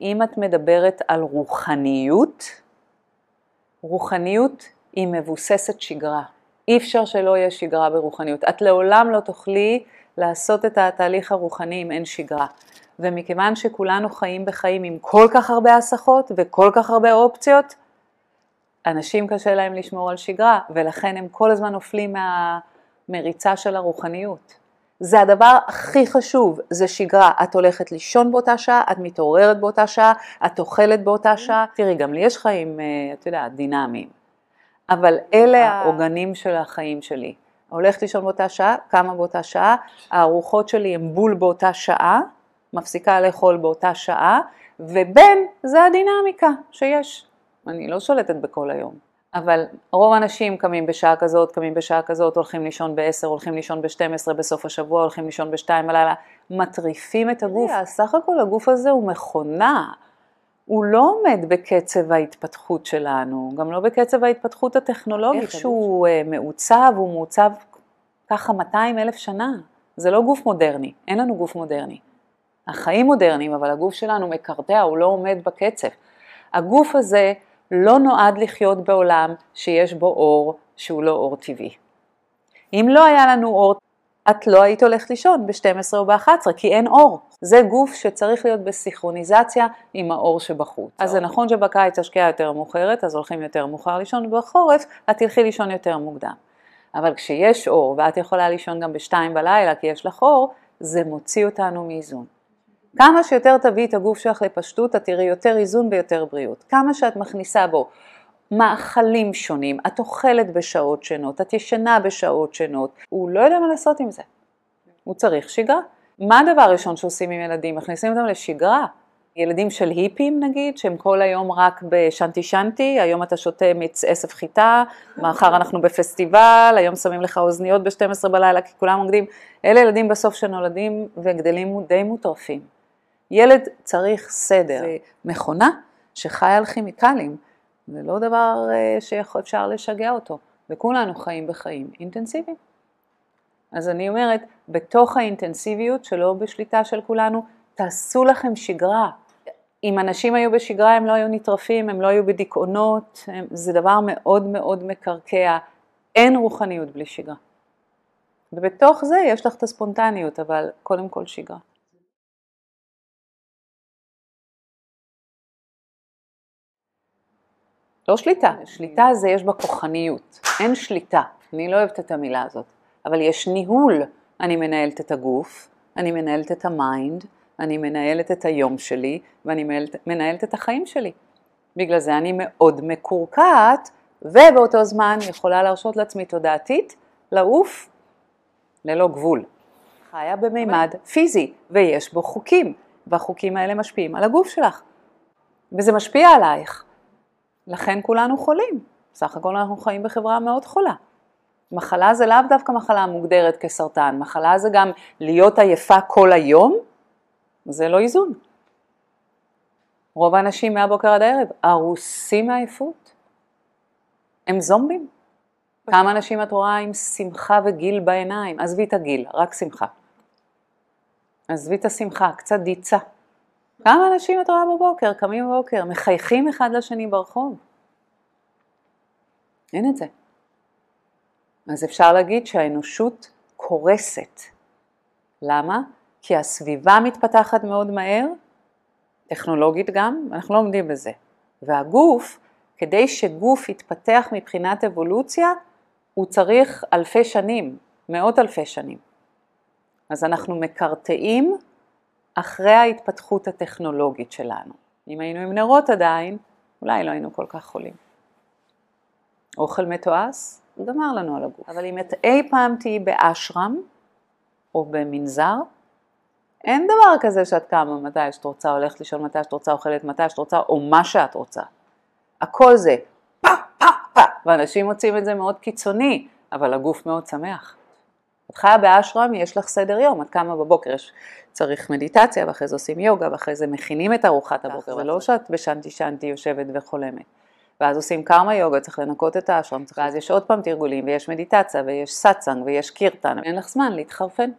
אם את מדברת על רוחניות, רוחניות היא מבוססת שגרה. אי אפשר שלא יהיה שגרה ברוחניות. את לעולם לא תוכלי לעשות את התהליך הרוחני אם אין שגרה. ומכיוון שכולנו חיים בחיים עם כל כך הרבה הסחות וכל כך הרבה אופציות, אנשים קשה להם לשמור על שגרה, ולכן הם כל הזמן נופלים מהמריצה של הרוחניות. זה הדבר הכי חשוב, זה שגרה. את הולכת לישון באותה שעה, את מתעוררת באותה שעה, את אוכלת באותה שעה. תראי, גם לי יש חיים, אה, את יודעת, דינמיים. אבל אלה אה. העוגנים של החיים שלי. הולכת לישון באותה שעה, קמה באותה שעה, הארוחות שלי הן בול באותה שעה, מפסיקה לאכול באותה שעה, ובין זה הדינמיקה שיש. אני לא שולטת בכל היום. אבל רוב האנשים קמים בשעה כזאת, קמים בשעה כזאת, הולכים לישון ב-10, הולכים לישון ב-12 בסוף השבוע, הולכים לישון ב-2 בלילה, מטריפים את הגוף. סך הכל הגוף הזה הוא מכונה, הוא לא עומד בקצב ההתפתחות שלנו, גם לא בקצב ההתפתחות הטכנולוגית. שהוא אה, מעוצב, הוא מעוצב ככה 200 אלף שנה. זה לא גוף מודרני, אין לנו גוף מודרני. החיים מודרניים, אבל הגוף שלנו מקרטע, הוא לא עומד בקצב. הגוף הזה לא נועד לחיות בעולם שיש בו אור שהוא לא אור טבעי. אם לא היה לנו אור, את לא היית הולכת לישון ב-12 או ב-11, כי אין אור. זה גוף שצריך להיות בסינכרוניזציה עם האור שבחוץ. אז זה נכון שבקיץ השקיעה יותר מאוחרת, אז הולכים יותר מאוחר לישון, ובחורף את תלכי לישון יותר מוקדם. אבל כשיש אור, ואת יכולה לישון גם ב-2 בלילה כי יש לך אור, זה מוציא אותנו מאיזון. כמה שיותר תביאי את הגוף שלך לפשטות, את תראי יותר איזון ויותר בריאות. כמה שאת מכניסה בו מאכלים שונים, את אוכלת בשעות שונות, את ישנה בשעות שונות, הוא לא יודע מה לעשות עם זה. הוא צריך שגרה. מה הדבר הראשון שעושים עם ילדים? מכניסים אותם לשגרה. ילדים של היפים נגיד, שהם כל היום רק בשנטי שנטי, היום אתה שותה מיץ עשב חיטה, מחר אנחנו בפסטיבל, היום שמים לך אוזניות ב-12 בלילה כי כולם עומדים, אלה ילדים בסוף שנולדים וגדלים די מוטרפים. ילד צריך סדר. זה מכונה שחיה על כימיקלים, זה לא דבר אה, שאפשר לשגע אותו, וכולנו חיים בחיים אינטנסיביים. אז אני אומרת, בתוך האינטנסיביות שלא בשליטה של כולנו, תעשו לכם שגרה. אם אנשים היו בשגרה הם לא היו נטרפים, הם לא היו בדיכאונות, זה דבר מאוד מאוד מקרקע, אין רוחניות בלי שגרה. ובתוך זה יש לך את הספונטניות, אבל קודם כל שגרה. לא שליטה, שליטה זה יש בה כוחניות, אין שליטה, אני לא אוהבת את המילה הזאת, אבל יש ניהול, אני מנהלת את הגוף, אני מנהלת את ה mind, אני מנהלת את היום שלי ואני מנהלת, מנהלת את החיים שלי. בגלל זה אני מאוד מקורקעת ובאותו זמן יכולה להרשות לעצמי תודעתית לעוף ללא גבול. חיה במימד פיזי ויש בו חוקים והחוקים האלה משפיעים על הגוף שלך וזה משפיע עלייך. לכן כולנו חולים. סך הכל אנחנו חיים בחברה מאוד חולה. מחלה זה לאו דווקא מחלה מוגדרת כסרטן, מחלה זה גם להיות עייפה כל היום, זה לא איזון. רוב האנשים מהבוקר עד הערב הרוסים מעייפות. הם זומבים. כמה אנשים את רואה עם שמחה וגיל בעיניים? עזבי את הגיל, רק שמחה. עזבי את השמחה, קצת דיצה. כמה אנשים את רואה בבוקר, קמים בבוקר, מחייכים אחד לשני ברחוב? אין את זה. אז אפשר להגיד שהאנושות קורסת. למה? כי הסביבה מתפתחת מאוד מהר, טכנולוגית גם, אנחנו לא עומדים בזה. והגוף, כדי שגוף יתפתח מבחינת אבולוציה, הוא צריך אלפי שנים, מאות אלפי שנים. אז אנחנו מקרטעים אחרי ההתפתחות הטכנולוגית שלנו. אם היינו עם נרות עדיין, אולי לא היינו כל כך חולים. אוכל מתועש, גמר לנו על הגוף. אבל אם את אי פעם תהיי באשרם, או במנזר, אין דבר כזה שאת קמה מתי שאת רוצה, הולכת לישון מתי שאת רוצה, אוכלת מתי שאת רוצה, או מה שאת רוצה. הכל זה פה, פה, פה, ואנשים מוצאים את זה מאוד קיצוני, אבל הגוף מאוד שמח. את חיה באשרם, יש לך סדר יום, את קמה בבוקר, יש, צריך מדיטציה, ואחרי זה עושים יוגה, ואחרי זה מכינים את ארוחת הבוקר, זה לא שאת בשנתי שנתי יושבת וחולמת. ואז עושים קרמה יוגה, צריך לנקות את האשרם, ואז יש עוד פעם תרגולים, ויש מדיטציה, ויש סאצנג, ויש קירטן, אין לך זמן להתחרפן.